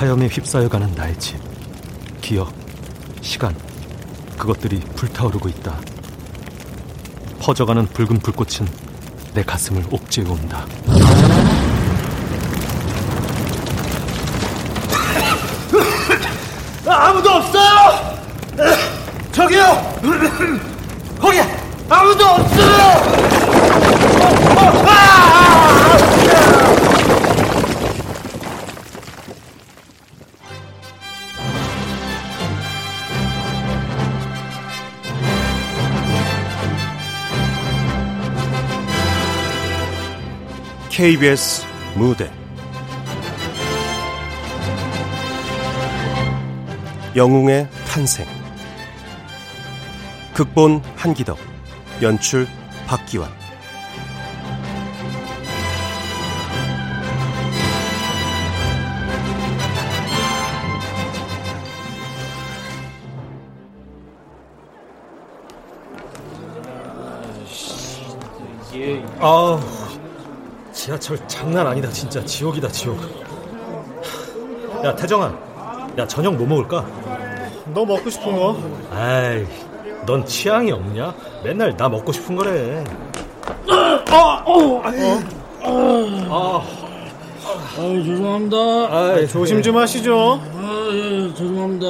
화염에 휩싸여가는 나의 집, 기억, 시간, 그것들이 불타오르고 있다. 퍼져가는 붉은 불꽃은 내 가슴을 옥죄어온다. 아무도 없어요! 저기요! 거기 아무도 없어요! KBS 무대. 영웅의 탄생. 극본 한기덕. 연출 박기환. 아, 지하철 장난 아니다. 진짜 지옥이다, 지옥. 야, 태정아. 야, 저녁 뭐 먹을까? 너 먹고 싶은 거? 아이, 넌 취향이 없냐? 맨날 나 먹고 싶은 거래. 아, 어, 아, 아, 죄송합니다. 아이, 조심 좀 하시죠. 아, 예, 죄송합니다.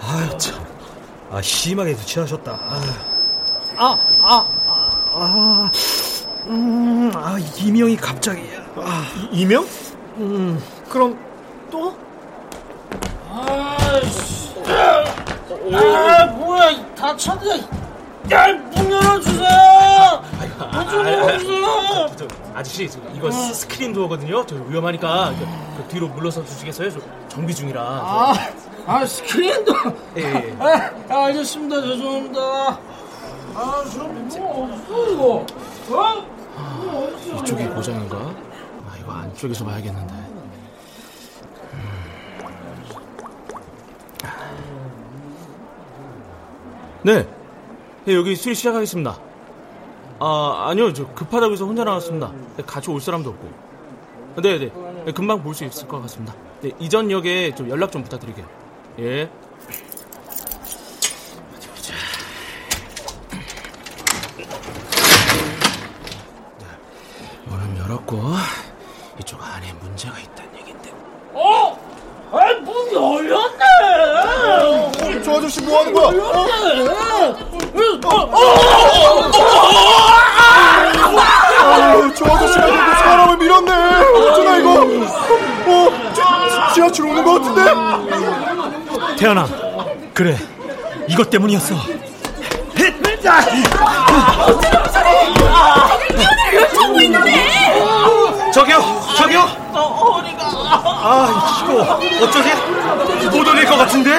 아유, 참. 아, 심하게 취하셨다. 아, 아, 아, 아, 음, 아, 이명이 갑자기. 아, 이명? 음, 그럼 또? 아이씨. 아, 뭐야, 다쳤네. 야, 문 열어주세요! 문좀 열어주세요! 아저씨 이거 스크린 도어거든요. 저 위험하니까 그, 그 뒤로 물러서 주시겠어요? 저 정비 중이라. 아, 아, 스크린도. 예, 예. 아, 아, 알겠습니다. 죄송합니다. 아, 저뭐 없어, 이거. 어? 이쪽이 고장인가? 아 이거 안쪽에서 봐야겠는데. 네. 네, 여기 수리 시작하겠습니다. 아, 아니요. 저 급하다고 해서 혼자 나왔습니다. 네, 같이 올 사람도 없고. 네, 네. 네, 금방 볼 수 있을 것 같습니다. 네, 이전 역에 좀 연락 좀 부탁드릴게요. 예. 어디 보자. 네, 열었고, 이쪽 안에 문제가 있다는 얘긴데. 어? 아, 문 열렸네! 저 아저씨 뭐 하는 거야? 어? 아, 저 아저씨가 자꾸 사람을 밀었네. 어쩌나 이거? 어, 지, 지하철 오는 거 같은데? 태연아. 그래. 이것 때문이었어. 찾고 있는데 저기요, 저기요. 아, 이거 어쩌지? 못 올릴 것 같은데?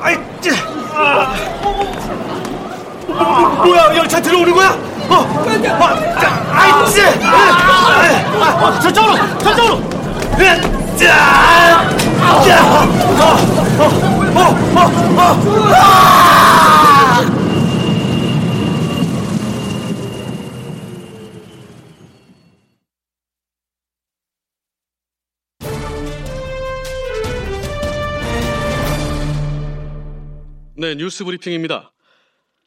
아이, 찌. 아. 뭐, 뭐야, 열차 들어오는 거야? 어, 아, 자, 아이, 찌. 아, 아, 저쪽으로, 저쪽으로. 으, 짜, 짜. 어, 어, 어, 어, 어. 뉴스 브리핑입니다.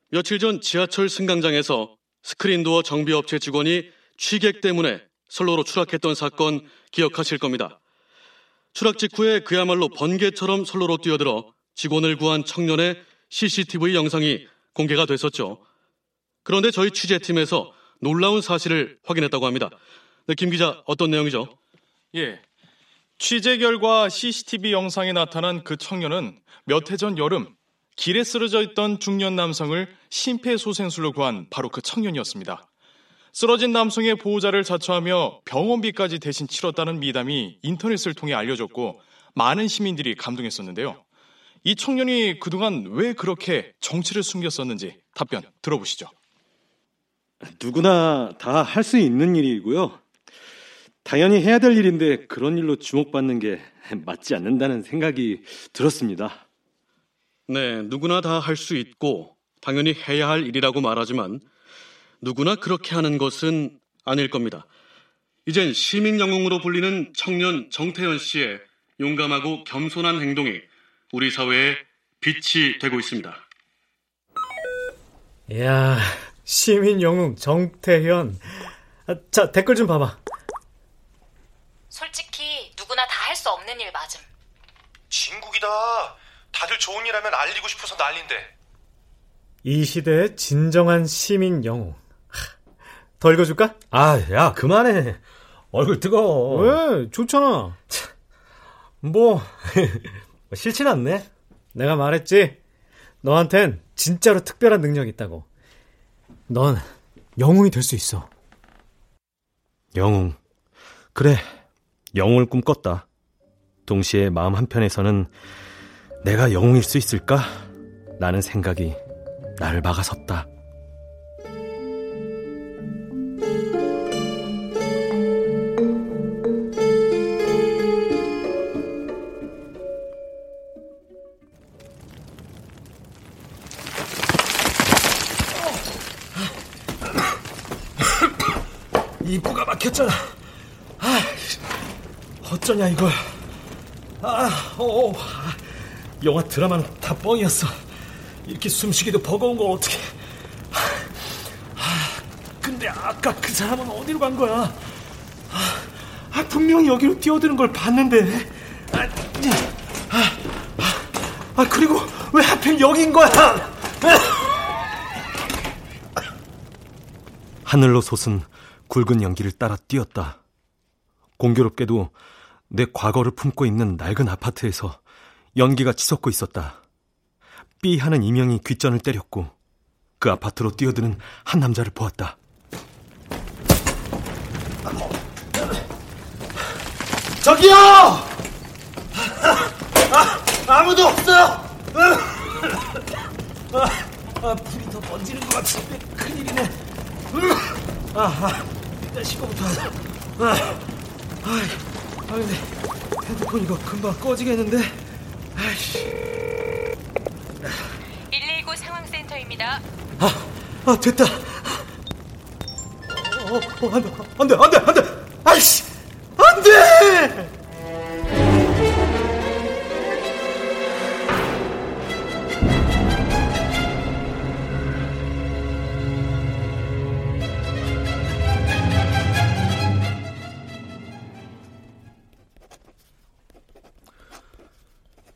며칠 전 지하철 승강장에서 스크린도어 정비업체 직원이 취객 때문에 선로로 추락했던 사건 기억하실 겁니다. 추락 직후에 그야말로 번개처럼 선로로 뛰어들어 직원을 구한 청년의 CCTV 영상이 공개가 됐었죠. 그런데 저희 취재팀에서 놀라운 사실을 확인했다고 합니다. 네, 김 기자, 어떤 내용이죠? 예. 취재 결과 CCTV 영상에 나타난 그 청년은 몇 해 전 여름 길에 쓰러져 있던 중년 남성을 심폐소생술로 구한 바로 그 청년이었습니다. 쓰러진 남성의 보호자를 자처하며 병원비까지 대신 치렀다는 미담이 인터넷을 통해 알려졌고 많은 시민들이 감동했었는데요. 이 청년이 그동안 왜 그렇게 정치를 숨겼었는지 답변 들어보시죠. 누구나 다 할 수 있는 일이고요. 당연히 해야 될 일인데 그런 일로 주목받는 게 맞지 않는다는 생각이 들었습니다. 네, 누구나 다 할 수 있고 당연히 해야 할 일이라고 말하지만 누구나 그렇게 하는 것은 아닐 겁니다. 이젠 시민 영웅으로 불리는 청년 정태현 씨의 용감하고 겸손한 행동이 우리 사회에 빛이 되고 있습니다. 이야, 시민 영웅 정태현. 아, 자, 댓글 좀 봐봐. 솔직히 누구나 다 할 수 없는 일 맞음. 진국이다. 다들 좋은 일 하면 알리고 싶어서 난린데. 이 시대의 진정한 시민 영웅. 더 읽어줄까? 아, 야, 그만해. 얼굴 뜨거워. 왜? 좋잖아. 뭐, 싫진 않네. 내가 말했지. 너한텐 진짜로 특별한 능력이 있다고. 넌 영웅이 될 수 있어. 영웅. 그래, 영웅을 꿈꿨다. 동시에 마음 한편에서는 내가 영웅일 수 있을까? 라는 생각이 나를 막아섰다. 입구가 막혔잖아. 아, 어쩌냐 이걸. 아, 어, 어. 영화 드라마는 다 뻥이었어. 이렇게 숨쉬기도 버거운 걸 어떻게? 아, 근데 아까 그 사람은 어디로 간 거야? 아, 아, 분명히 여기로 뛰어드는 걸 봤는데. 아, 아, 아, 그리고 왜 하필 여긴 거야? 하늘로 솟은 굵은 연기를 따라 뛰었다. 공교롭게도 내 과거를 품고 있는 낡은 아파트에서 연기가 치솟고 있었다. 삐 하는 이명이 귓전을 때렸고 그 아파트로 뛰어드는 한 남자를 보았다. 저기요! 아, 무도 없어요! 아, 아, 불이 더 번지는 것 같은데 큰일이네. 아, 아 일단 씻고부터 하자. 아, 아, 아, 근데 핸드폰 이거 금방 꺼지겠는데? 아이씨. 119 상황센터입니다. 아, 아, 됐다. 어, 어, 안 돼, 안 돼, 안 돼, 안 돼! 아이씨! 안 돼!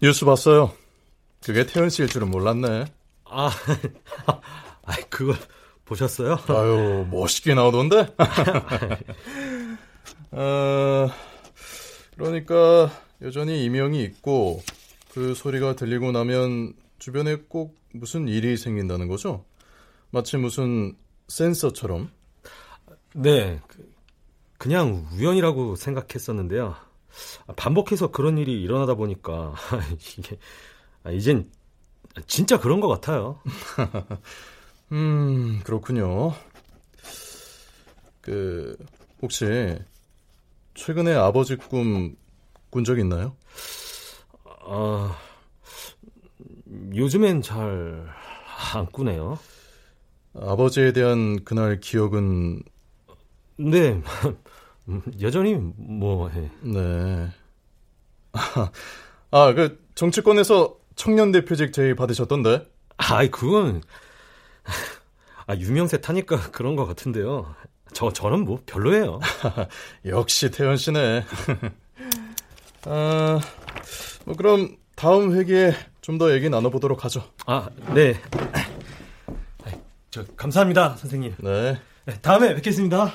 뉴스 봤어요. 그게 태연 씨일 줄은 몰랐네. 아, 아, 그걸 보셨어요? 아유, 멋있게 나오던데? 어, 그러니까 여전히 이명이 있고 그 소리가 들리고 나면 주변에 꼭 무슨 일이 생긴다는 거죠? 마치 무슨 센서처럼? 네, 그, 그냥 우연이라고 생각했었는데요. 반복해서 그런 일이 일어나다 보니까 이게 아, 이젠 진짜 그런 것 같아요. 음, 그렇군요. 그 혹시 최근에 아버지 꿈 꾼 적 있나요? 아, 요즘엔 잘 안 꾸네요. 아버지에 대한 그날 기억은 네, 여전히 뭐 해. 네. 아, 그 정치권에서 청년 대표직 제의 받으셨던데? 아이 그건 아 유명세 타니까 그런 것 같은데요. 저 저는 뭐 별로예요. 역시 태연 씨네. 아, 뭐 그럼 다음 회기에 좀 더 얘기 나눠보도록 하죠. 아, 네. 저 감사합니다, 선생님. 네. 다음에 뵙겠습니다.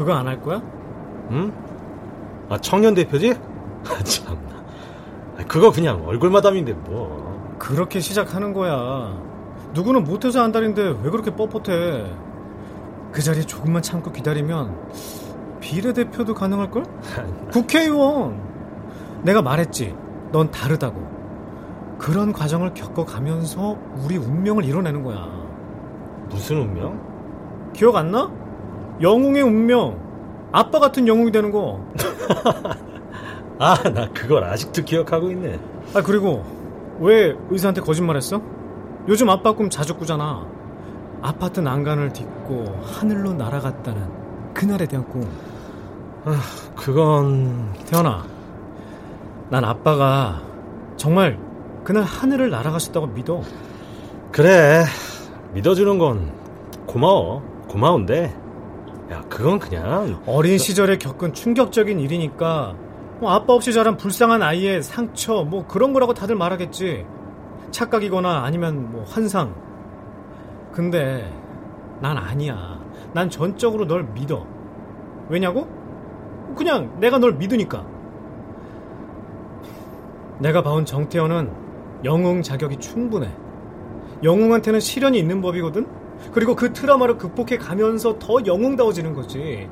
그거 안 할 거야? 응? 아 청년 대표지? 아, 참나. 그거 그냥 얼굴 마담인데 뭐. 그렇게 시작하는 거야. 누구는 못해서 안달인데 왜 그렇게 뻣뻣해? 그 자리에 조금만 참고 기다리면 비례대표도 가능할걸? 국회의원! 내가 말했지. 넌 다르다고. 그런 과정을 겪어가면서 우리 운명을 이뤄내는 거야. 무슨 운명? 기억 안 나? 영웅의 운명. 아빠 같은 영웅이 되는 거. 아, 나 그걸 아직도 기억하고 있네. 아, 그리고 왜 의사한테 거짓말했어? 요즘 아빠 꿈 자주 꾸잖아. 아파트 난간을 딛고 하늘로 날아갔다는 그날에 대한 꿈. 아, 그건 태연아, 난 아빠가 정말 그날 하늘을 날아가셨다고 믿어. 그래, 믿어주는 건 고마워. 고마운데, 야, 그건 그냥. 어린 시절에 겪은 충격적인 일이니까, 뭐 아빠 없이 자란 불쌍한 아이의 상처, 뭐 그런 거라고 다들 말하겠지. 착각이거나 아니면 뭐 환상. 근데, 난 아니야. 난 전적으로 널 믿어. 왜냐고? 그냥 내가 널 믿으니까. 내가 봐온 정태현은 영웅 자격이 충분해. 영웅한테는 시련이 있는 법이거든? 그리고 그 트라우마를 극복해 가면서 더 영웅다워지는 거지.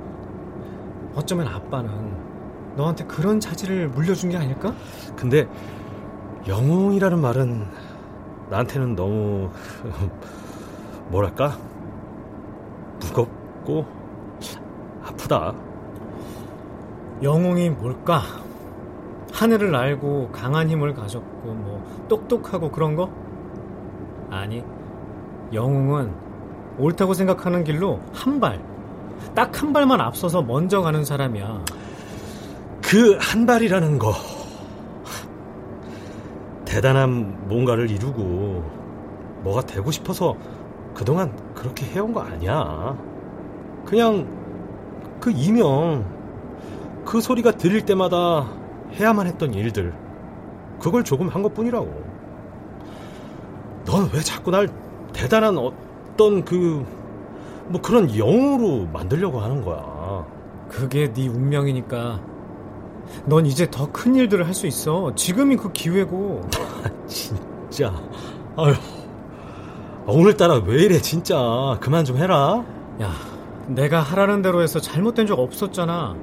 어쩌면 아빠는 너한테 그런 자질을 물려준 게 아닐까? 근데 영웅이라는 말은 나한테는 너무 뭐랄까 무겁고 아프다. 영웅이 뭘까? 하늘을 날고 강한 힘을 가졌고 뭐 똑똑하고 그런 거? 아니, 영웅은 옳다고 생각하는 길로 한 발, 딱 한 발만 앞서서 먼저 가는 사람이야. 그 한 발이라는 거. 대단한 뭔가를 이루고 뭐가 되고 싶어서 그동안 그렇게 해온 거 아니야. 그냥 그 이명, 그 소리가 들릴 때마다 해야만 했던 일들. 그걸 조금 한 것 뿐이라고. 넌 왜 자꾸 날 대단한 어 떤 그, 뭐 그런 영웅으로 만들려고 하는 거야. 그게 네 운명이니까. 넌 이제 더 큰 일들을 할 수 있어. 지금이 그 기회고. 진짜. 아휴. 오늘따라 왜 이래, 진짜. 그만 좀 해라. 야, 내가 하라는 대로 해서 잘못된 적 없었잖아.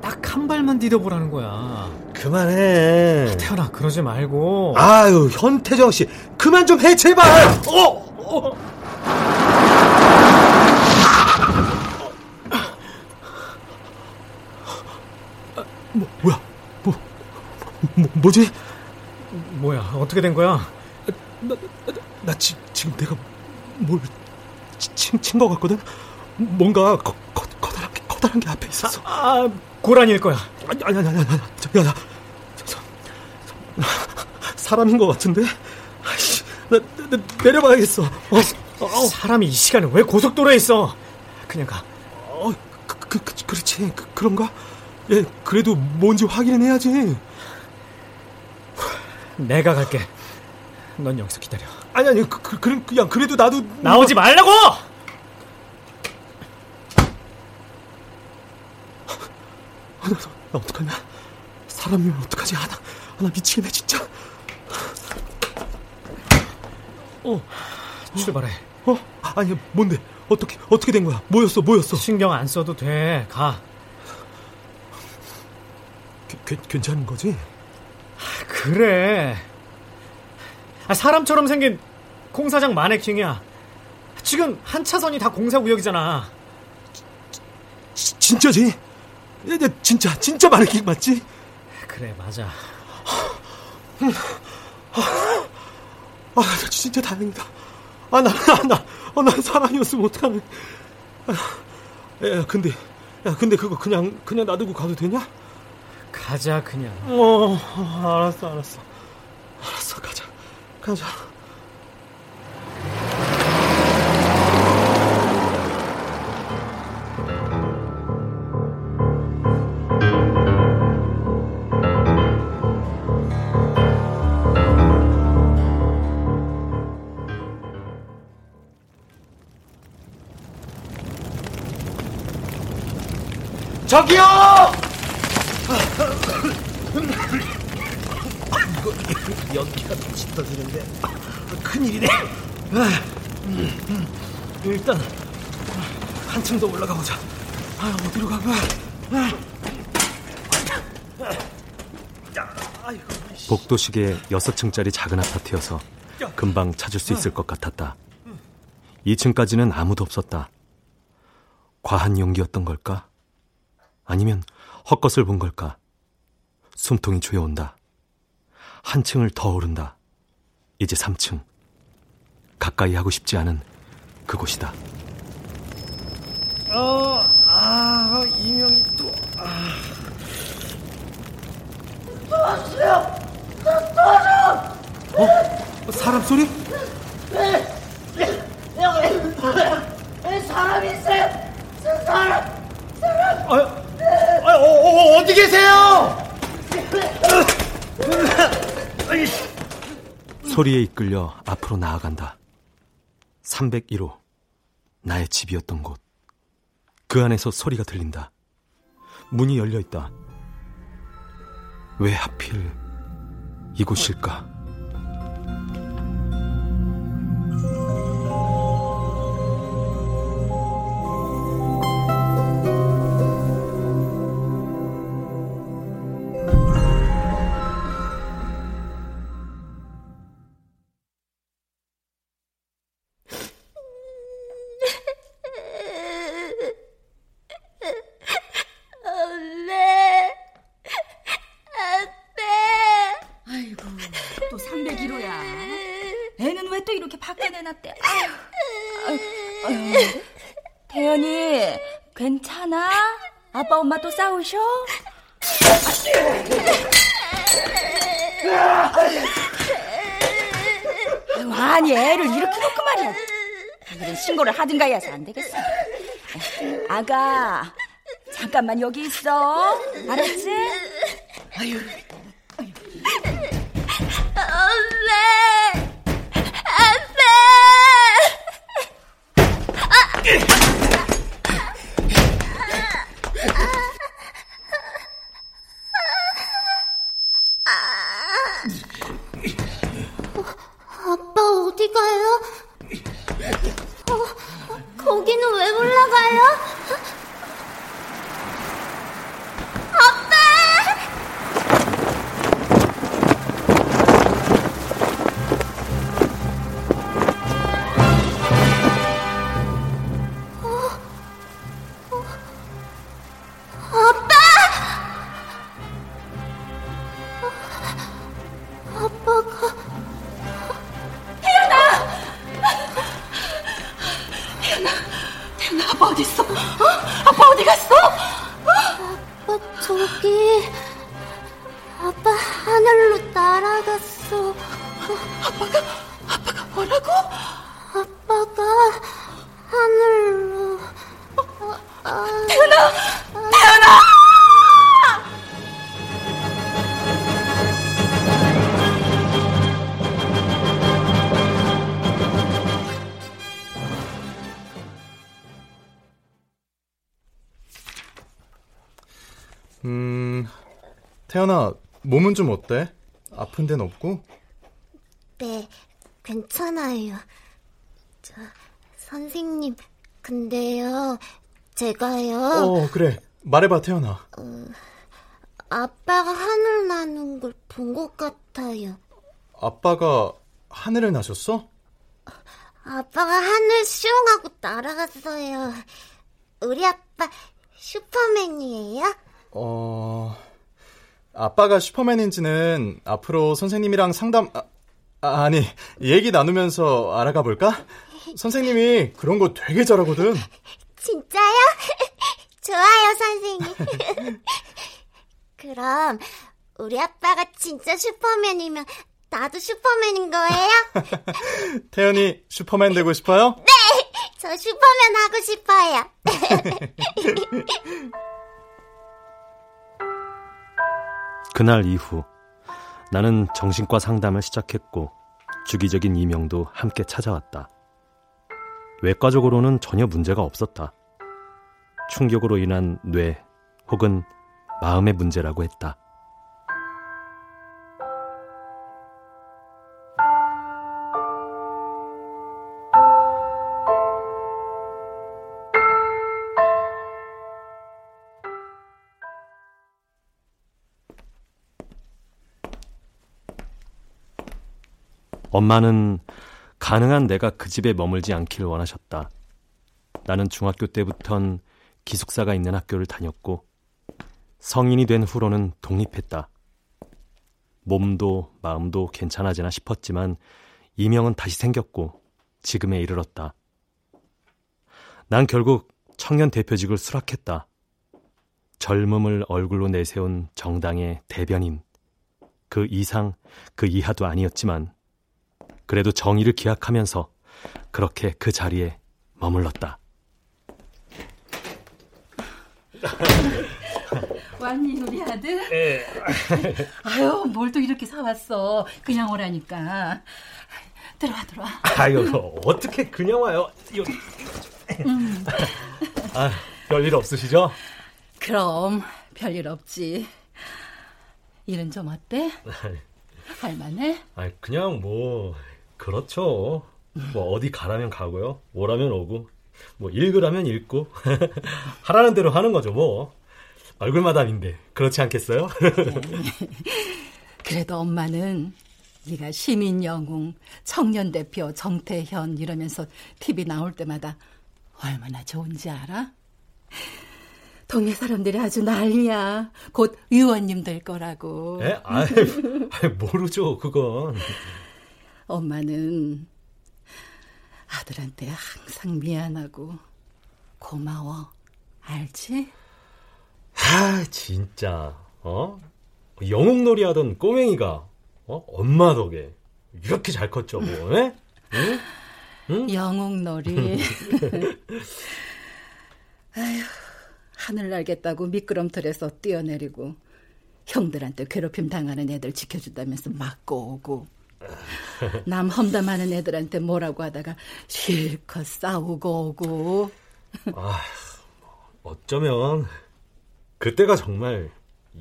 딱 한 발만 디뎌보라는 거야. 그만해. 태연아, 그러지 말고. 아유, 현태정 씨. 그만 좀 해, 제발! 어! 어. 뭐, 뭐야? 뭐, 뭐, 뭐지? 뭐야, 어떻게 된 거야? 나, 나, 나 지, 지금 내가 뭘 친, 친것 같거든? 뭔가 거, 거, 커다란, 게, 커다란 게 앞에 있었어. 아, 아 고라니일 거야. 아니, 아니, 아니, 아니, 아니. 야, 나, 저, 저, 사람인 것 같은데? 아이씨, 나, 나, 나 내려봐야겠어. 어, 어, 사람이 이 시간에 왜 고속도로에 있어? 그냥 가. 어, 그, 그, 그 그렇지. 그, 그런가? 예, 그래도 뭔지 확인은 해야지. 내가 갈게. 넌 여기서 기다려. 아니, 아니, 그, 그, 그, 그냥, 그래도 나도. 나오지 뭐... 말라고! 나, 나 어떡하냐? 사람이면 어떡하지? 아, 나, 아, 나 미치겠네, 진짜. 어, 출발해. 어? 아니, 뭔데? 어떻게, 어떻게 된 거야? 뭐였어, 뭐였어? 신경 안 써도 돼. 가. 괜, 괜찮은 거지? 그래. 아, 사람처럼 생긴 공사장 마네킹이야. 지금 한 차선이 다 공사구역이잖아. 지, 진짜지? 야, 진짜, 진짜 마네킹 맞지? 그래, 맞아. 아, 진짜 다행이다. 아, 나, 나, 나, 어, 난 사람이었으면 어떡하면. 야, 근데, 야, 근데 그거 그냥, 그냥 놔두고 가도 되냐? 가자, 그냥. 어, 알았어, 알았어. 알았어, 가자. 가자. 저기요! 너무 짙어지는데 큰일이네. 일단 한층 더 올라가 보자. 아, 어디로 간 거야? 복도식의 6층짜리 작은 아파트여서 금방 찾을 수 있을 것 같았다. 2층까지는 아무도 없었다. 과한 용기였던 걸까? 아니면 헛것을 본 걸까? 숨통이 조여온다. 한 층을 더 오른다. 이제 3층. 가까이 하고 싶지 않은 그곳이다. 어, 아, 이명이 또, 아. 도와주세요! 도와줘! 어? 사람 소리? 네, 여기 사람 있어요. 사람, 사람. 아, 아, 어, 어, 어디 계세요? 소리에 이끌려 앞으로 나아간다. 301호. 나의 집이었던 곳. 그 안에서 소리가 들린다. 문이 열려 있다. 왜 하필 이곳일까? 해서 안 되겠어. 아가, 잠깐만 여기 있어. 알았지? 아유. 엄마, 아빠. 아빠 어디 가요? 어, 거기는 왜 올라가요? 태연아, 몸은 좀 어때? 아픈 데는 없고? 네, 괜찮아요. 저 선생님, 근데요, 제가요. 어, 그래. 말해봐, 태연아. 어, 아빠가 하늘 나는 걸 본 것 같아요. 아빠가 하늘을 나셨어? 아빠가 하늘 슝하고 날아갔어요. 우리 아빠 슈퍼맨이에요? 어, 아빠가 슈퍼맨인지는 앞으로 선생님이랑 상담, 아, 아, 아니, 얘기 나누면서 알아가 볼까? 선생님이 그런 거 되게 잘하거든. 진짜요? 좋아요, 선생님. 그럼 우리 아빠가 진짜 슈퍼맨이면 나도 슈퍼맨인 거예요? 태연이 슈퍼맨 되고 싶어요? 네! 저 슈퍼맨 하고 싶어요. 그날 이후 나는 정신과 상담을 시작했고 주기적인 이명도 함께 찾아왔다. 외과적으로는 전혀 문제가 없었다. 충격으로 인한 뇌 혹은 마음의 문제라고 했다. 엄마는 가능한 내가 그 집에 머물지 않기를 원하셨다. 나는 중학교 때부턴 기숙사가 있는 학교를 다녔고 성인이 된 후로는 독립했다. 몸도 마음도 괜찮아지나 싶었지만 이명은 다시 생겼고 지금에 이르렀다. 난 결국 청년 대표직을 수락했다. 젊음을 얼굴로 내세운 정당의 대변인. 그 이상, 그 이하도 아니었지만, 그래도 정의를 기약하면서 그렇게 그 자리에 머물렀다. 왔니 우리 아들? 예. 아유 뭘 또 이렇게 사왔어 그냥 오라니까 들어와 들어와 아유 어떻게 그냥 와요 음. 아 별일 없으시죠? 그럼 별일 없지 일은 좀 어때? 할만해? 아 그냥 뭐 그렇죠 뭐 어디 가라면 가고요 오라면 오고 뭐 읽으라면 읽고 하라는 대로 하는 거죠 뭐 얼굴마담인데 그렇지 않겠어요? 그래도 엄마는 네가 시민 영웅, 청년 대표 정태현 이러면서 TV 나올 때마다 얼마나 좋은지 알아? 동네 사람들이 아주 난리야. 곧 의원님 될 거라고. 에? 아이, 아이 모르죠 그건. 엄마는 아들한테 항상 미안하고 고마워. 알지? 아, 진짜. 어? 영웅놀이 하던 꼬맹이가 어? 엄마 덕에 이렇게 잘 컸죠, 뭐. 에? 응? 응? 영웅놀이. 아휴, 하늘 날겠다고 미끄럼틀에서 뛰어내리고 형들한테 괴롭힘 당하는 애들 지켜준다면서 맞고 오고 남 험담하는 애들한테 뭐라고 하다가 실컷 싸우고 오고. 아, 어쩌면 그때가 정말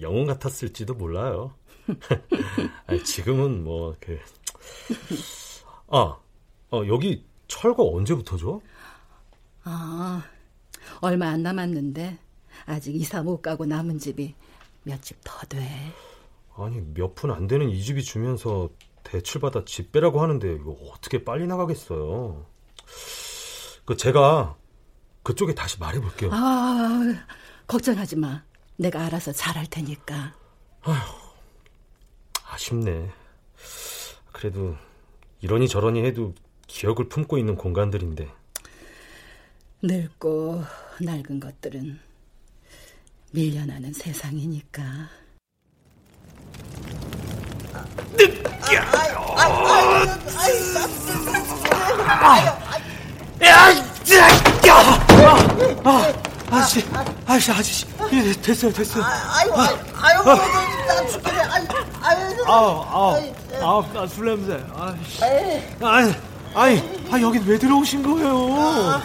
영웅 같았을지도 몰라요. 지금은 뭐 그. 아, 어, 여기 철거 언제부터죠? 아, 얼마 안 남았는데 아직 이사 못 가고 남은 집이 몇 집 더 돼. 아니 몇 푼 안 되는 이 집이 주면서 대출받아 집 빼라고 하는데 이거 어떻게 빨리 나가겠어요. 그 제가 그쪽에 다시 말해볼게요. 아, 걱정하지 마. 내가 알아서 잘할 테니까. 아휴, 아쉽네. 그래도 이러니 저러니 해도 기억을 품고 있는 공간들인데. 늙고 낡은 것들은 밀려나는 세상이니까. 아저씨, 아저씨, 아저씨, 예, 됐어요, 됐어요. 아유, 아유, 아유, 나 죽겠네. 아유, 아유, 아우, 아우, 아우, 나술 냄새. 아이씨. 아니, 아니, 아, 여긴 왜 들어오신 거예요?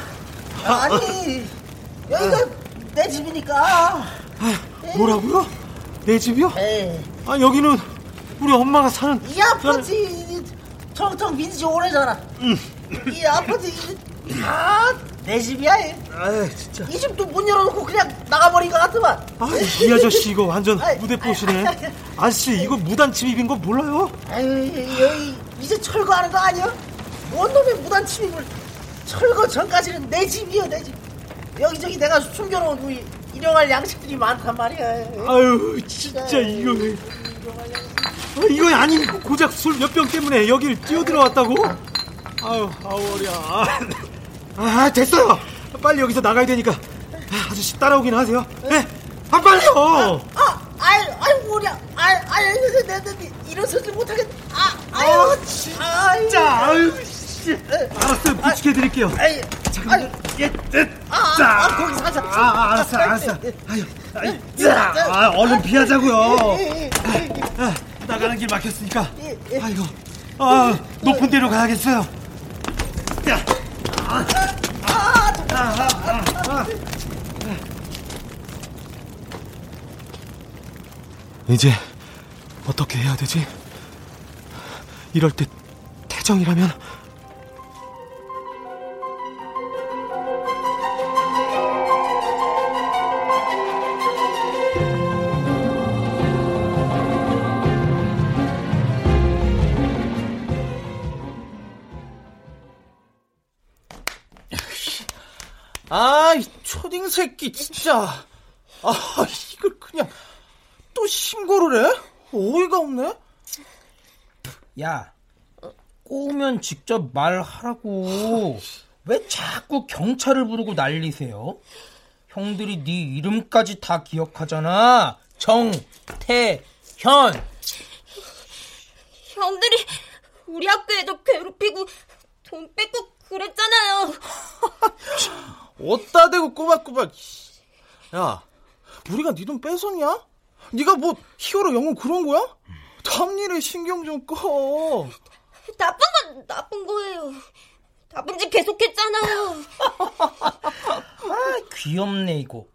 아 니, 여기가 내 집이니까. 아, 뭐라고요? 내 집이요? 네. 아, 여기는 우리 엄마가 사는. 이 아파트 텅텅 빈 지 오래잖아. 음. 이 아파트 다내 집이야. 아, 진짜. 이 집도 문 열어놓고 그냥 나가버린 것 같더만. 아, 이 아저씨 이거 완전 무대뽀시네. 아저씨 이거 무단 침입인 거 몰라요? 아유, 여기 이제 철거하는 거 아니야? 원놈의 무단 침입을 철거 전까지는 내 집이야, 내 집. 여기저기 내가 숨겨놓은 그 일용할 양식들이 많단 말이야. 아유, 진짜 이거. 아, 이거 아닌 고작 술 몇 병 때문에 여길 뛰어들어왔다고? 아유, 아우, 어리야. 아, 됐어요. 빨리 여기서 나가야 되니까. 아, 아저씨 따라오긴 하세요. 네? 아, 빨리요! 아, 아유, 아유, 뭐냐. 아유, 아유, 내, 내, 내, 일어서지 못하겠. 아, 아유, 진짜. 아유, 씨. 알았어요, 부축해 드릴게요. 아유, 아유, 예, 아, 자. 아, 거기 사자. 아, 아, 알았어, 알았어. 아유, 아유, 자, 아, 얼른 피하자고요. 아, 나가는 길 막혔으니까. 아이고, 아, 높은 데로 가야겠어요. 야, 아, 아, 아, 아, 아. 이제 어떻게 해야 되지? 이럴 때 태정이라면 아, 이 초딩 새끼 진짜. 아, 이걸 그냥 또 신고를 해? 어이가 없네. 야, 꼬우면 직접 말하라고. 왜 자꾸 경찰을 부르고 난리세요? 형들이 네 이름까지 다 기억하잖아. 정태현. 형들이 우리 학교에도 괴롭히고 돈 뺏고 그랬잖아요. 어따 대고 꼬박꼬박. 야, 우리가 네 돈 뺏었냐? 네가 뭐 히어로 영웅 그런 거야? 다음 일에 신경 좀 꺼. 나쁜 건 나쁜 거예요. 나쁜 짓 계속했잖아요. 아, 귀엽네 이거.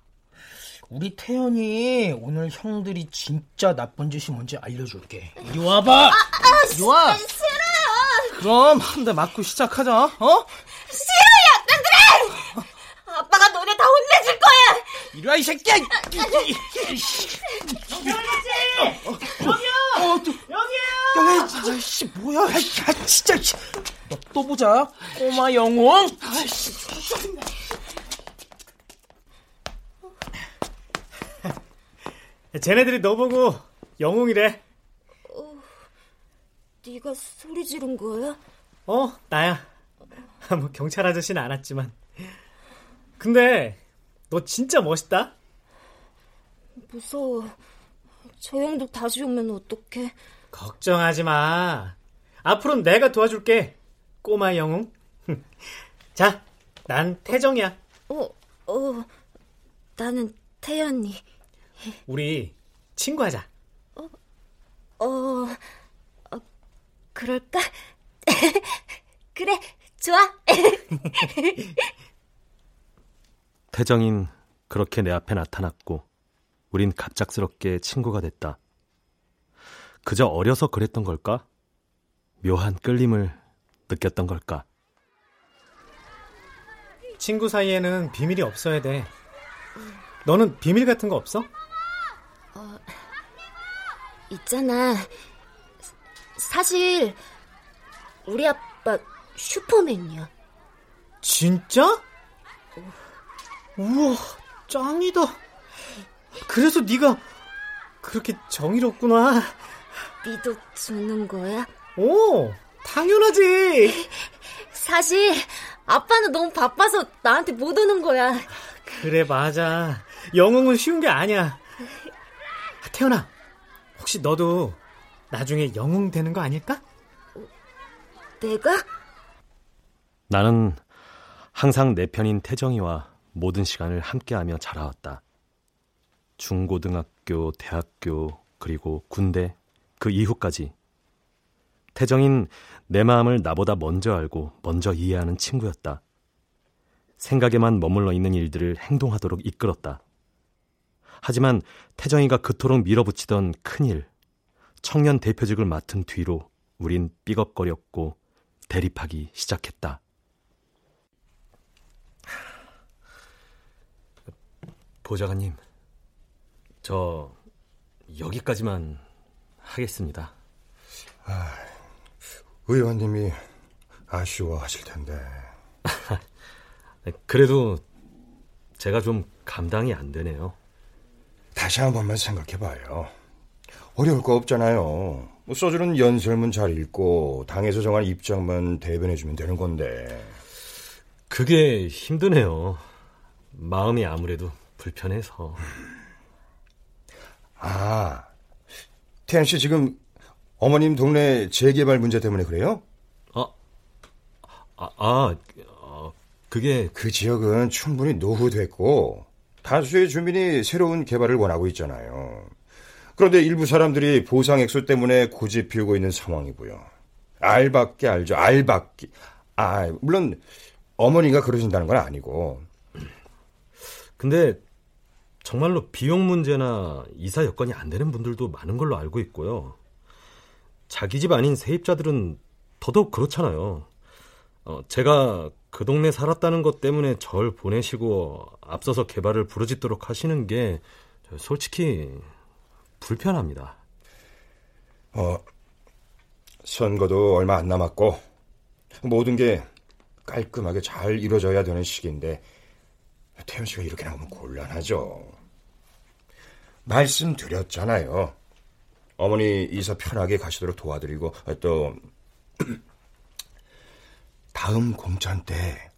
우리 태연이 오늘 형들이 진짜 나쁜 짓이 뭔지 알려줄게. 이리 와봐. 아, 아, 이리 와. 싫어요. 그럼 한 대 맞고 시작하자. 어? 싫어요, 악당들아. 아빠가 너네 다 혼내줄 거야. 이리 와이 새끼야. 여기요. 어, 또, 여기요. 야, 진짜 씨 뭐야? 야, 진짜. 너또 보자. 꼬마 영웅. 아이씨. 쟤네들이 너 보고 영웅이래. 어, 네가 소리 지른 거야? 어, 나야. 뭐 경찰 아저씨는 안 왔지만. 근데 너 진짜 멋있다. 무서워. 저 형도 다시 오면 어떡해? 걱정하지 마. 앞으로는 내가 도와줄게. 꼬마 영웅. 자, 난 태정이야. 어, 어, 나는 태연이. 우리 친구하자. 어, 어, 그럴까? 그래, 좋아. 태정인 그렇게 내 앞에 나타났고 우린 갑작스럽게 친구가 됐다. 그저 어려서 그랬던 걸까? 묘한 끌림을 느꼈던 걸까? 친구 사이에는 비밀이 없어야 돼. 너는 비밀 같은 거 없어? 어, 있잖아. 사실 우리 아빠 슈퍼맨이야. 진짜? 우와, 짱이다. 그래서 네가 그렇게 정의롭구나. 믿어 주는 거야? 오, 당연하지. 사실 아빠는 너무 바빠서 나한테 못 오는 거야. 그래, 맞아. 영웅은 쉬운 게 아니야. 태연아, 혹시 너도 나중에 영웅 되는 거 아닐까? 내가? 나는 항상 내 편인 태정이와 모든 시간을 함께하며 자라왔다. 중고등학교, 대학교, 그리고 군대, 그 이후까지. 태정인 내 마음을 나보다 먼저 알고 먼저 이해하는 친구였다. 생각에만 머물러 있는 일들을 행동하도록 이끌었다. 하지만 태정이가 그토록 밀어붙이던 큰일, 청년 대표직을 맡은 뒤로 우린 삐걱거렸고 대립하기 시작했다. 보좌관님, 저 여기까지만 하겠습니다. 아, 의원님이 아쉬워하실 텐데. 그래도 제가 좀 감당이 안 되네요. 다시 한 번만 생각해봐요. 어려울 거 없잖아요. 뭐 써주는 연설문 잘 읽고 당에서 정한 입장만 대변해주면 되는 건데. 그게 힘드네요. 마음이 아무래도 불편해서. 아, 태연 씨 지금 어머님 동네 재개발 문제 때문에 그래요? 아, 아, 아 어, 그게 그 지역은 충분히 노후됐고 다수의 주민이 새로운 개발을 원하고 있잖아요. 그런데 일부 사람들이 보상 액수 때문에 고집 피우고 있는 상황이고요. 알밖에 알죠. 알밖에. 아, 물론 어머니가 그러신다는 건 아니고. 근데 정말로 비용 문제나 이사 여건이 안 되는 분들도 많은 걸로 알고 있고요. 자기 집 아닌 세입자들은 더더욱 그렇잖아요. 어, 제가 그 동네 살았다는 것 때문에 절 보내시고 앞서서 개발을 부르짖도록 하시는 게 솔직히 불편합니다. 어, 선거도 얼마 안 남았고 모든 게 깔끔하게 잘 이루어져야 되는 시기인데 태현 씨가 이렇게 나오면 곤란하죠. 말씀드렸잖아요. 어머니 이사 편하게 가시도록 도와드리고 또 다음 공천 때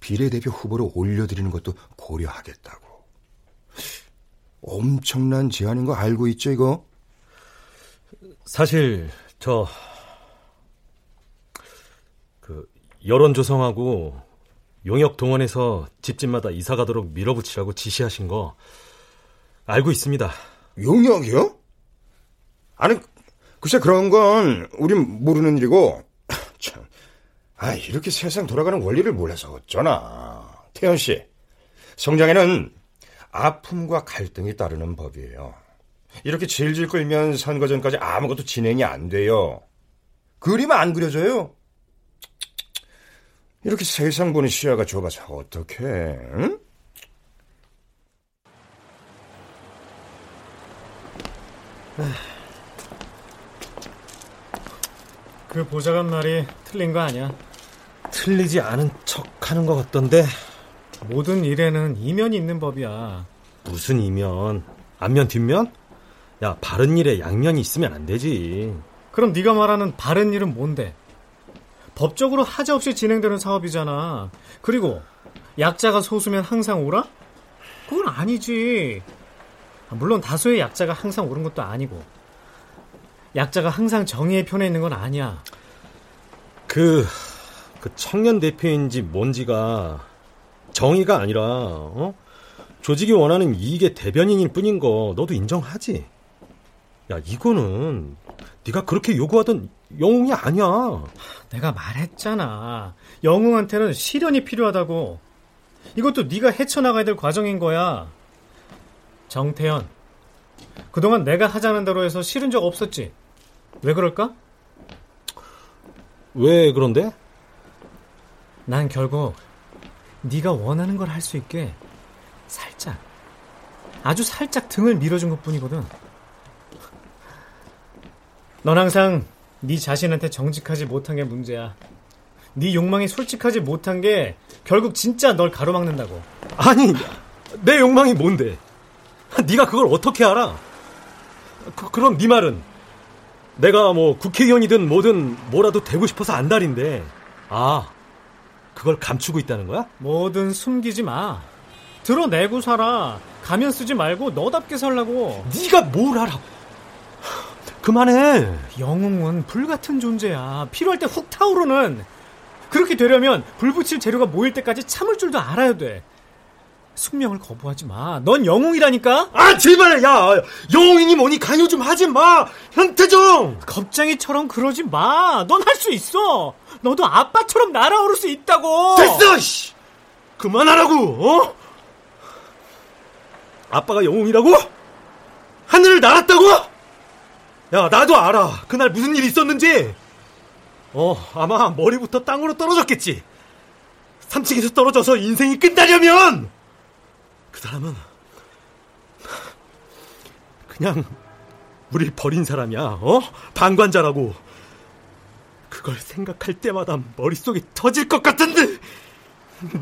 비례대표 후보로 올려드리는 것도 고려하겠다고. 엄청난 제안인 거 알고 있죠, 이거? 사실 저 그 여론 조성하고 용역 동원해서 집집마다 이사 가도록 밀어붙이라고 지시하신 거 알고 있습니다. 용역이요? 아니, 글쎄 그런 건 우린 모르는 일이고 참, 아 이렇게 세상 돌아가는 원리를 몰라서 어쩌나. 태연 씨, 성장에는 아픔과 갈등이 따르는 법이에요. 이렇게 질질 끌면 선거 전까지 아무것도 진행이 안 돼요. 그림 안 그려져요. 이렇게 세상 보는 시야가 좁아서 어떡해, 응? 그 보좌관 말이 틀린 거 아니야. 틀리지 않은 척 하는 것 같던데. 모든 일에는 이면이 있는 법이야. 무슨 이면? 앞면 뒷면? 야, 바른 일에 양면이 있으면 안 되지. 그럼 네가 말하는 바른 일은 뭔데? 법적으로 하자 없이 진행되는 사업이잖아. 그리고 약자가 소수면 항상 오라? 그건 아니지. 물론 다수의 약자가 항상 옳은 것도 아니고 약자가 항상 정의의 편에 있는 건 아니야. 그, 그 청년 대표인지 뭔지가 정의가 아니라 어? 조직이 원하는 이익의 대변인일 뿐인 거 너도 인정하지? 야 이거는 네가 그렇게 요구하던 영웅이 아니야. 내가 말했잖아. 영웅한테는 시련이 필요하다고. 이것도 네가 헤쳐나가야 될 과정인 거야. 정태현, 그동안 내가 하자는 대로 해서 싫은 적 없었지? 왜 그럴까? 왜 그런데? 난 결국 네가 원하는 걸 할 수 있게 살짝, 아주 살짝 등을 밀어준 것뿐이거든. 넌 항상 네 자신한테 정직하지 못한 게 문제야. 네 욕망이 솔직하지 못한 게 결국 진짜 널 가로막는다고. 아니, 내 욕망이 뭔데? 네가 그걸 어떻게 알아? 그, 그럼 네 말은 내가 뭐 국회의원이든 뭐든 뭐라도 되고 싶어서 안달인데 아 그걸 감추고 있다는 거야? 뭐든 숨기지 마. 드러내고 살아. 가면 쓰지 말고 너답게 살라고. 네가 뭘 알아? 그만해. 영웅은 불 같은 존재야. 필요할 때 훅 타오르는. 그렇게 되려면 불 붙일 재료가 모일 때까지 참을 줄도 알아야 돼. 숙명을 거부하지 마. 넌 영웅이라니까? 아, 제발, 야! 영웅이니 뭐니 강요 좀 하지 마! 현태정! 겁쟁이처럼 그러지 마. 넌 할 수 있어. 너도 아빠처럼 날아오를 수 있다고! 됐어! 씨! 그만하라고, 어? 아빠가 영웅이라고? 하늘을 날았다고? 야, 나도 알아. 그날 무슨 일이 있었는지. 어, 아마 머리부터 땅으로 떨어졌겠지. 3층에서 떨어져서 인생이 끝나려면! 그 사람은 그냥 우릴 버린 사람이야. 어? 방관자라고. 그걸 생각할 때마다 머릿속이 터질 것 같은데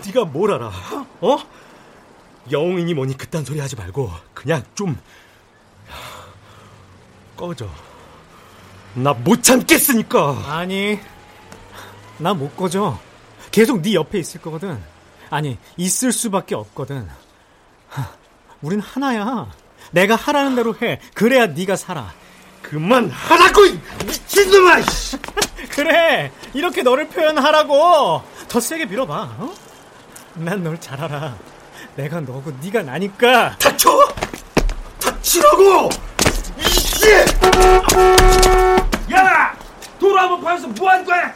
네가 뭘 알아? 어? 영웅이니 뭐니 그딴 소리 하지 말고 그냥 좀 꺼져. 나 못 참겠으니까. 아니, 나 못 꺼져. 계속 네 옆에 있을 거거든. 아니, 있을 수밖에 없거든. 우린 하나야. 내가 하라는 대로 해. 그래야 네가 살아. 그만 하라고 미친놈아. 그래. 이렇게 너를 표현하라고. 더 세게 밀어봐. 어? 난 널 잘 알아. 내가 너고 네가 나니까. 닥쳐. 닥치라고. 이씨. 야, 도로 한번 파서 뭐 하는 거야?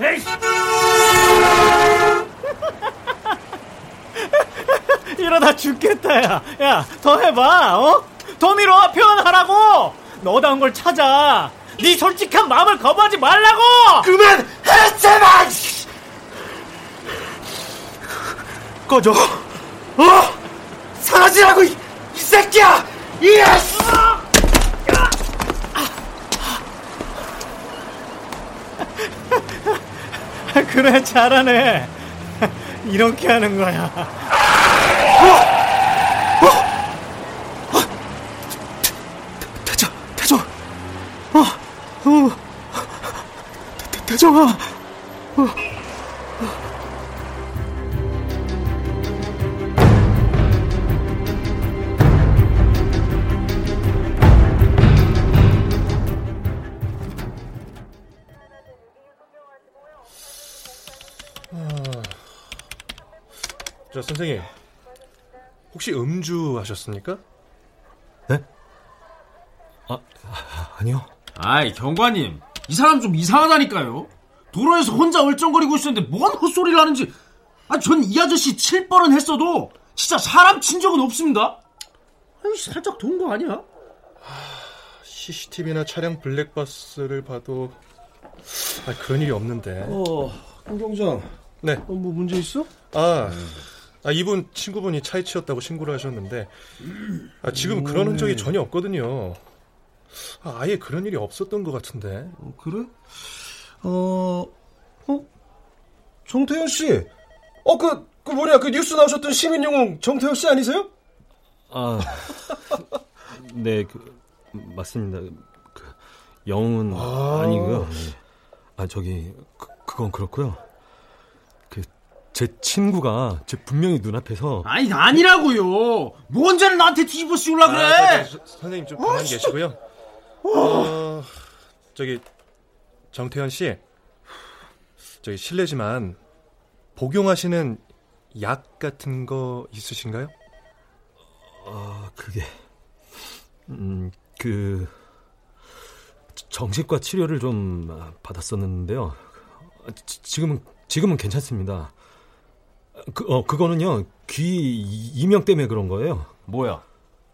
에이씨. 이러다 죽겠다, 야. 야, 더 해봐, 어? 더 밀어, 표현하라고! 너다운 걸 찾아. 네 솔직한 마음을 거부하지 말라고! 그만! 해, 제발! 꺼져. 어? 사라지라고, 이, 이 새끼야! 예스! 그래, 잘하네. 이렇게 하는 거야. 어, 어, 대, 대정아. 어, 어. 저 선생님 혹시 음주 하셨습니까? 네? 아, 아 아니요. 아이 경관님 이 사람 좀 이상하다니까요. 도로에서 혼자 얼쩡거리고 있었는데 뭔 헛소리를 하는지. 아, 전 이 아저씨 칠 뻔은 했어도 진짜 사람 친 적은 없습니다. 아니 살짝 돈 거 아니야? CCTV나 촬영 블랙박스를 봐도 아, 그런 일이 없는데. 어, 홍경장. 네. 어, 뭐 문제 있어? 아, 아 이분 친구분이 차에 치였다고 신고를 하셨는데 아, 지금 그런 흔적이 전혀 없거든요. 아, 아예 그런 일이 없었던 것 같은데. 어, 그래? 어, 어? 정태현 씨. 어, 그, 그 뭐냐, 그 뉴스 나오셨던 시민영웅 정태현 씨 아니세요? 아, 네, 그, 맞습니다. 그, 영웅은 아. 아... 니고요 아, 저기, 그, 그건 그렇고요. 그, 제 친구가 제 분명히 눈앞에서 아니 아니라고요. 뭐 혼자를 나한테 뒤집어 씌우려 그래. 아, 저, 저, 선생님 좀 가만히 계시고요. 어, 저기 정태현 씨, 저기 실례지만 복용하시는 약 같은 거 있으신가요? 아, 그게, 음, 그, 정신과 치료를 좀 받았었는데요. 지- 지금은, 지금은 괜찮습니다. 그, 어, 그거는요, 귀 이명 때문에 그런 거예요. 뭐야?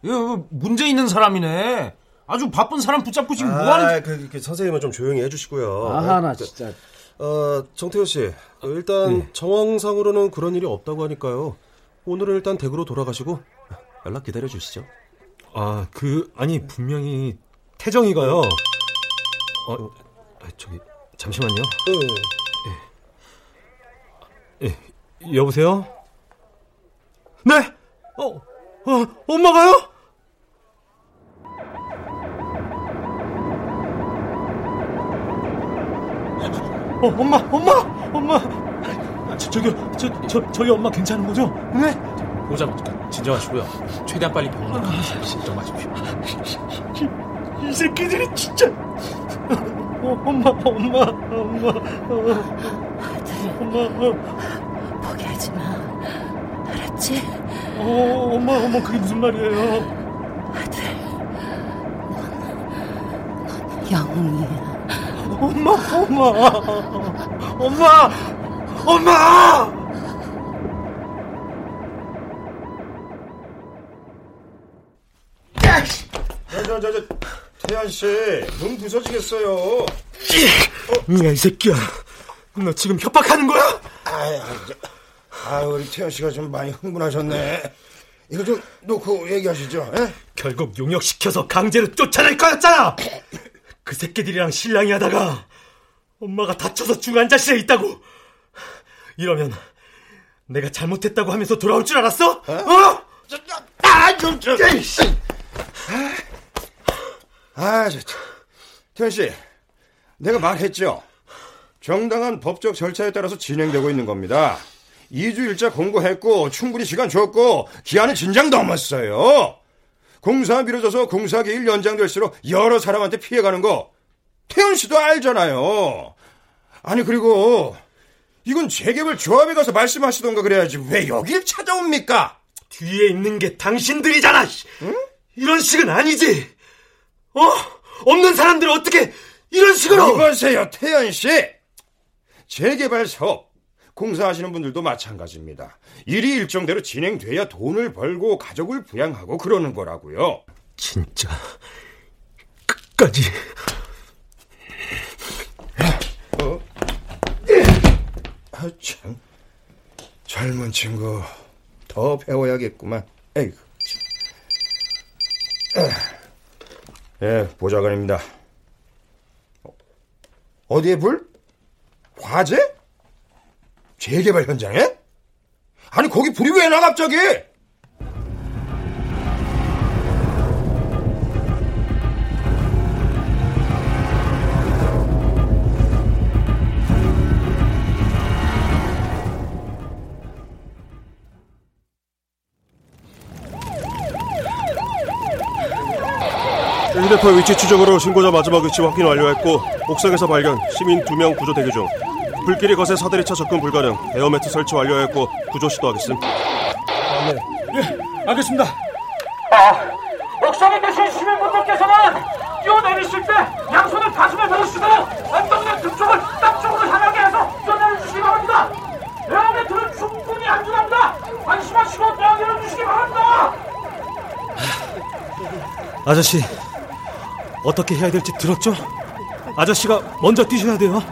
이거 문제 있는 사람이네. 아주 바쁜 사람 붙잡고 지금 뭐 하는? 아, 그, 그 선생님은 좀 조용히 해주시고요. 아하, 나 그, 진짜. 어, 정태현 씨. 어, 일단 네. 정황상으로는 그런 일이 없다고 하니까요. 오늘은 일단 댁으로 돌아가시고 연락 기다려 주시죠. 아, 그, 아니, 분명히, 태정이가요. 어, 아, 저기, 잠시만요. 예. 예, 여보세요? 네? 어, 어, 엄마가요? 어, 엄마, 엄마, 엄마. 저, 저기요, 저, 저, 저희 엄마 괜찮은 거죠? 네? 보자마자 진정하시고요. 최대한 빨리 병원으로 가주십시오. 진정하십시오. 이 새끼들이 진짜. 어, 엄마, 엄마, 엄마, 어, 엄마, 어. 포기하지 마. 알았지? 어, 엄마, 엄마, 그게 무슨 말이에요? 영웅이야. 엄마, 엄마, 엄마, 엄마! 저, 저, 저, 저, 태연 씨, 눈 부서지겠어요. 야, 이 새끼야. 너 지금 협박하는 거야? 아유, 아, 우리 태연 씨가 좀 많이 흥분하셨네. 이거 좀 놓고 얘기하시죠. 예? 결국 용역시켜서 강제로 쫓아낼 거였잖아! 그 새끼들이랑 실랑이 하다가 엄마가 다쳐서 중환자실에 있다고! 이러면 내가 잘못했다고 하면서 돌아올 줄 알았어? 어? 아, 좀, 좀. 아, 저, 저, 태연 씨, 내가 말했죠. 정당한 법적 절차에 따라서 진행되고 있는 겁니다. 2주일자 공고했고 충분히 시간 줬고 기한은 진작 넘었어요. 공사 미뤄져서 공사 기일 연장될수록 여러 사람한테 피해가는 거 태연 씨도 알잖아요. 아니 그리고 이건 재개발 조합에 가서 말씀하시던가 그래야지 왜 여길 찾아옵니까? 뒤에 있는 게 당신들이잖아! 이런 식은 아니지! 어? 없는 사람들을 어떻게 이런 식으로! 이보세요, 태연 씨. 재개발 사업 공사하시는 분들도 마찬가지입니다. 일이 일정대로 진행돼야 돈을 벌고 가족을 부양하고 그러는 거라고요. 진짜 끝까지 어? 아, 참. 젊은 친구 더 배워야겠구만. 에이구. 참. 예, 보좌관입니다. 어, 어디에 불? 화재? 재개발 현장에? 아니 거기 불이 왜 나 갑자기? 휴대폰 위치 추적으로 신고자 마지막 위치 확인 완료했고 옥상에서 발견 시민 2명 구조 대기 중 불길이 거세 사다리차 접근 불가능 에어매트 설치 완료했고 구조 시도하겠음 네. 예, 알겠습니다. 아, 옥상에 계신 시민분들께서는 뛰어내리실 때 양손을 가슴에 넣으시고 엉덩이나 등 쪽을 땅 쪽으로 향하게 해서 뛰어내려 주시기 바랍니다. 에어매트는 충분히 안전합니다. 안심하시고 뛰어내려 주시기 바랍니다. 아저씨, 어떻게 해야 될지 들었죠? 아저씨가 먼저 뛰셔야 돼요.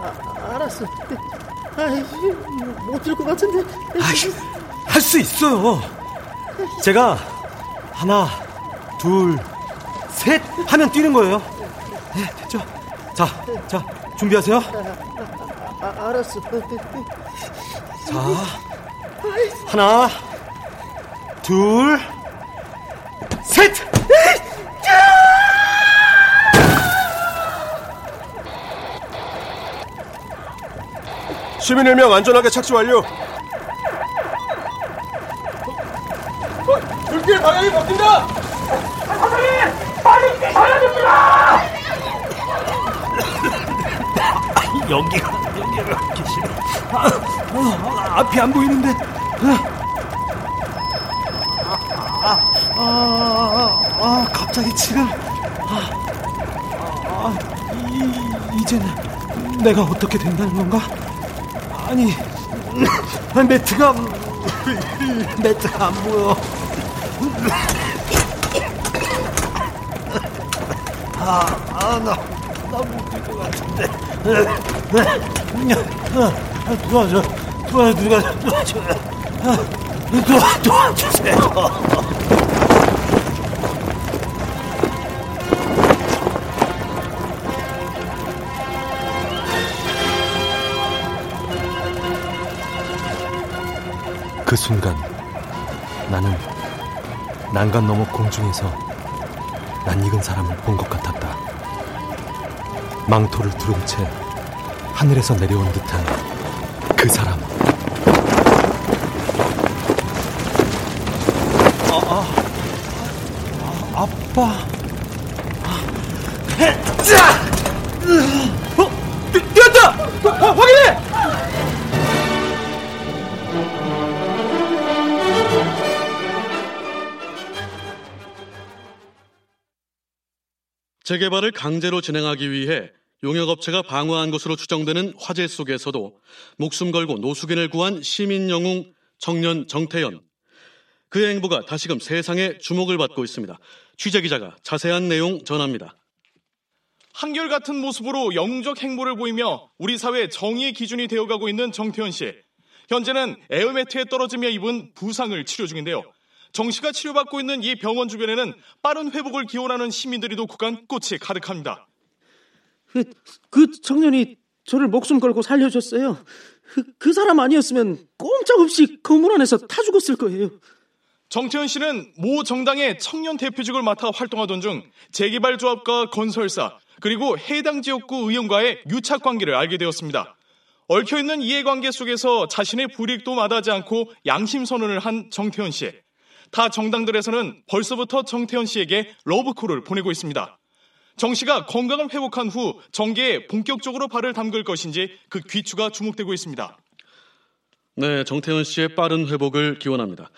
아, 알았어. 아이, 못들 것 같은데. 할 수 있어요. 제가 하나, 둘, 셋 하면 뛰는 거예요. 네, 됐죠? 자, 자, 준비하세요. 아, 알았어. 자, 하나, 둘, 셋! 시민 1명 안전하게 착지 완료. 어, 불길 방향이 바뀐다. 선생님, 빨리 뛰셔야 됩니다. 연기가 연기가 계시네. 아, 아, 앞이 안 보이는데. 아, 아, 아, 아 갑자기 지금. 아, 아, 이, 이제는 내가 어떻게 된다는 건가? 아니, 매트가 매트가 안 보여. 아, 아, 나, 나못뛸것 같은데. 도와줘, 도와줘, 누가 도와줘. 도와, 도와주세요. 그 순간 나는 난간 너머 공중에서 낯익은 사람을 본 것 같았다. 망토를 두른 채 하늘에서 내려온 듯한 그 사람. 아, 아, 아 아빠. 재개발을 강제로 진행하기 위해 용역업체가 방어한 것으로 추정되는 화재 속에서도 목숨 걸고 노숙인을 구한 시민 영웅 청년 정태현. 그의 행보가 다시금 세상의 주목을 받고 있습니다. 취재 기자가 자세한 내용 전합니다. 한결같은 모습으로 영웅적 행보를 보이며 우리 사회 정의의 기준이 되어가고 있는 정태현 씨. 현재는 에어매트에 떨어지며 입은 부상을 치료 중인데요. 정 씨가 치료받고 있는 이 병원 주변에는 빠른 회복을 기원하는 시민들이 도국한 꽃이 가득합니다. 그, 그 청년이 저를 목숨 걸고 살려줬어요. 그, 그 사람 아니었으면 꼼짝없이 건물 안에서 타 죽었을 거예요. 정태현 씨는 모 정당의 청년 대표직을 맡아 활동하던 중 재개발 조합과 건설사 그리고 해당 지역구 의원과의 유착 관계를 알게 되었습니다. 얽혀있는 이해관계 속에서 자신의 불이익도 마다하지 않고 양심 선언을 한 정태현 씨. 타 정당들에서는 벌써부터 정태현 씨에게 러브콜을 보내고 있습니다. 정 씨가 건강을 회복한 후 정계에 본격적으로 발을 담글 것인지 그 귀추가 주목되고 있습니다. 네, 정태현 씨의 빠른 회복을 기원합니다.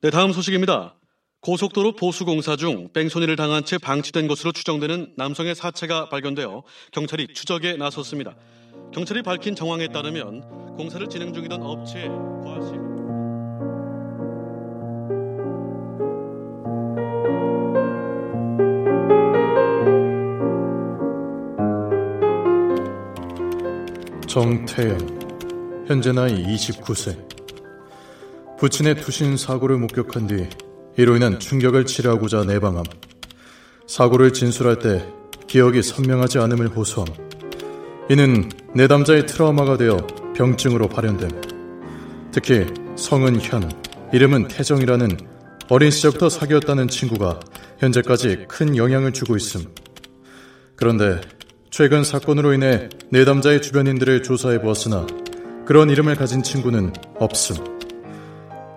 네, 다음 소식입니다. 고속도로 보수공사 중 뺑소니를 당한 채 방치된 것으로 추정되는 남성의 사체가 발견되어 경찰이 추적에 나섰습니다. 경찰이 밝힌 정황에 따르면 공사를 진행 중이던 업체의 과실 정태현, 현재 나이 29세. 부친의 투신 사고를 목격한 뒤 이로 인한 충격을 치료하고자 내방함. 사고를 진술할 때 기억이 선명하지 않음을 호소함. 이는 내담자의 트라우마가 되어 병증으로 발현됨. 특히 성은 현, 이름은 태정이라는 어린 시절부터 사귀었다는 친구가 현재까지 큰 영향을 주고 있음. 그런데 최근 사건으로 인해 내담자의 주변인들을 조사해 보았으나 그런 이름을 가진 친구는 없음.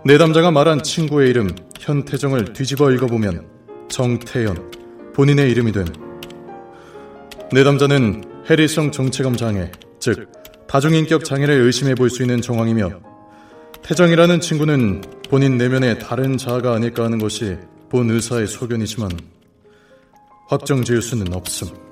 내담자가 말한 친구의 이름 현태정을 뒤집어 읽어보면 정태현, 본인의 이름이 됨. 내담자는 해리성 정체감 장애, 즉 다중인격 장애를 의심해 볼 수 있는 정황이며 태정이라는 친구는 본인 내면의 다른 자아가 아닐까 하는 것이 본 의사의 소견이지만 확정 지을 수는 없음.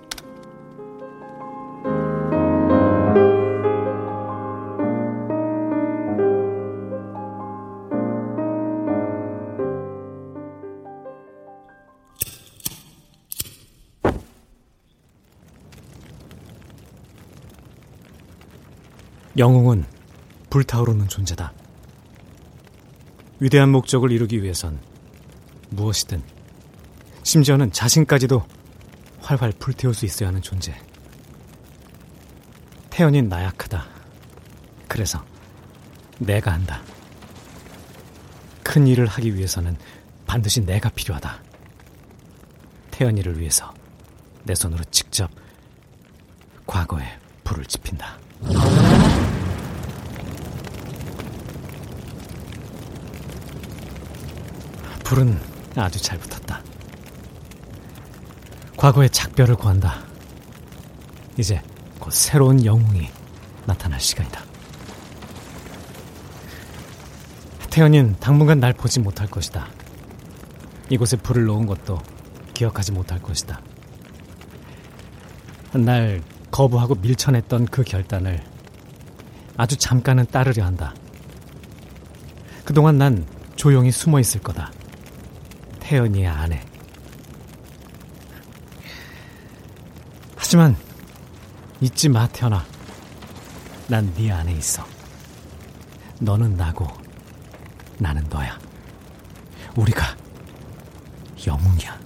영웅은 불타오르는 존재다. 위대한 목적을 이루기 위해선 무엇이든 심지어는 자신까지도 활활 불태울 수 있어야 하는 존재. 태연이 나약하다. 그래서 내가 한다. 큰 일을 하기 위해서는 반드시 내가 필요하다. 태연이를 위해서 내 손으로 직접 과거에 불을 지핀다. 불은 아주 잘 붙었다. 과거의 작별을 구한다. 이제 곧 새로운 영웅이 나타날 시간이다. 태연인 당분간 날 보지 못할 것이다. 이곳에 불을 놓은 것도 기억하지 못할 것이다. 날 거부하고 밀쳐냈던 그 결단을 아주 잠깐은 따르려 한다. 그동안 난 조용히 숨어 있을 거다. 태연이의 아내. 하지만 잊지 마, 태연아. 난 네 안에 있어. 너는 나고 나는 너야. 우리가 영웅이야.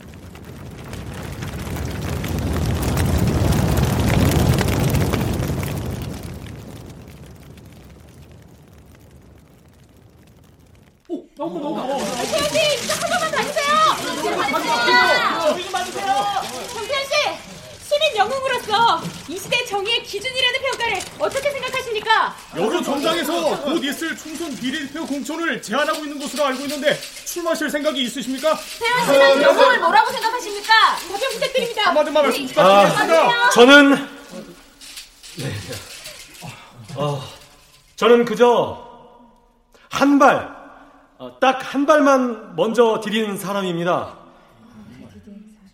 태연 씨, 이거 한 번만 봐주세요. 좀 봐주세요. 정태현 씨, 시민 영웅으로서 이 시대 정의의 기준이라는 평가를 어떻게 생각하십니까? 여러 정당에서 곧 있을 총선 비례대표 공천을 제안하고 있는 것으로 알고 있는데 출마하실 생각이 있으십니까? 태연 씨는 영웅을 뭐라고 생각하십니까? 답변 부탁드립니다. 한마디만 말씀 아, 부탁드리겠습니다. 저는 네. 어, 저는 그저 한 발, 어, 딱한 발만 먼저 디디는 사람입니다.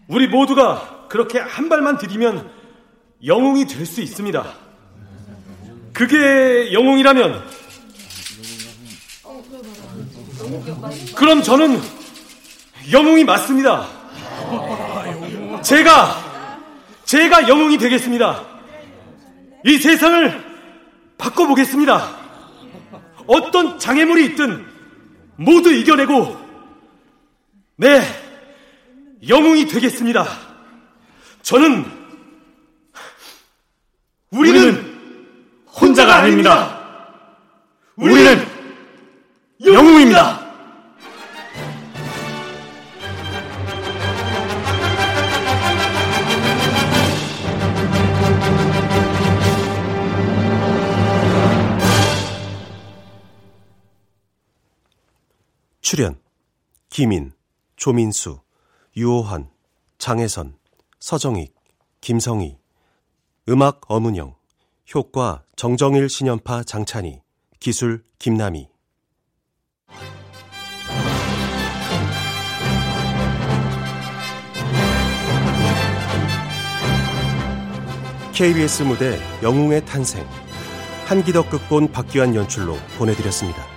우리 모두가 그렇게 한 발만 디디면 영웅이 될 수 있습니다. 그게 영웅이라면 그럼 저는 영웅이 맞습니다. 제가 제가 영웅이 되겠습니다. 이 세상을 바꿔보겠습니다. 어떤 장애물이 있든 모두 이겨내고 네 영웅이 되겠습니다. 저는 우리는 혼자가 아닙니다. 우리는 영웅입니다. 출연 김인, 조민수, 유호환, 장혜선, 서정익, 김성희 음악 엄은영 효과 정정일 신연파 장찬희 기술 김남희 KBS 무대 영웅의 탄생 한기덕 극본 박기환 연출로 보내드렸습니다.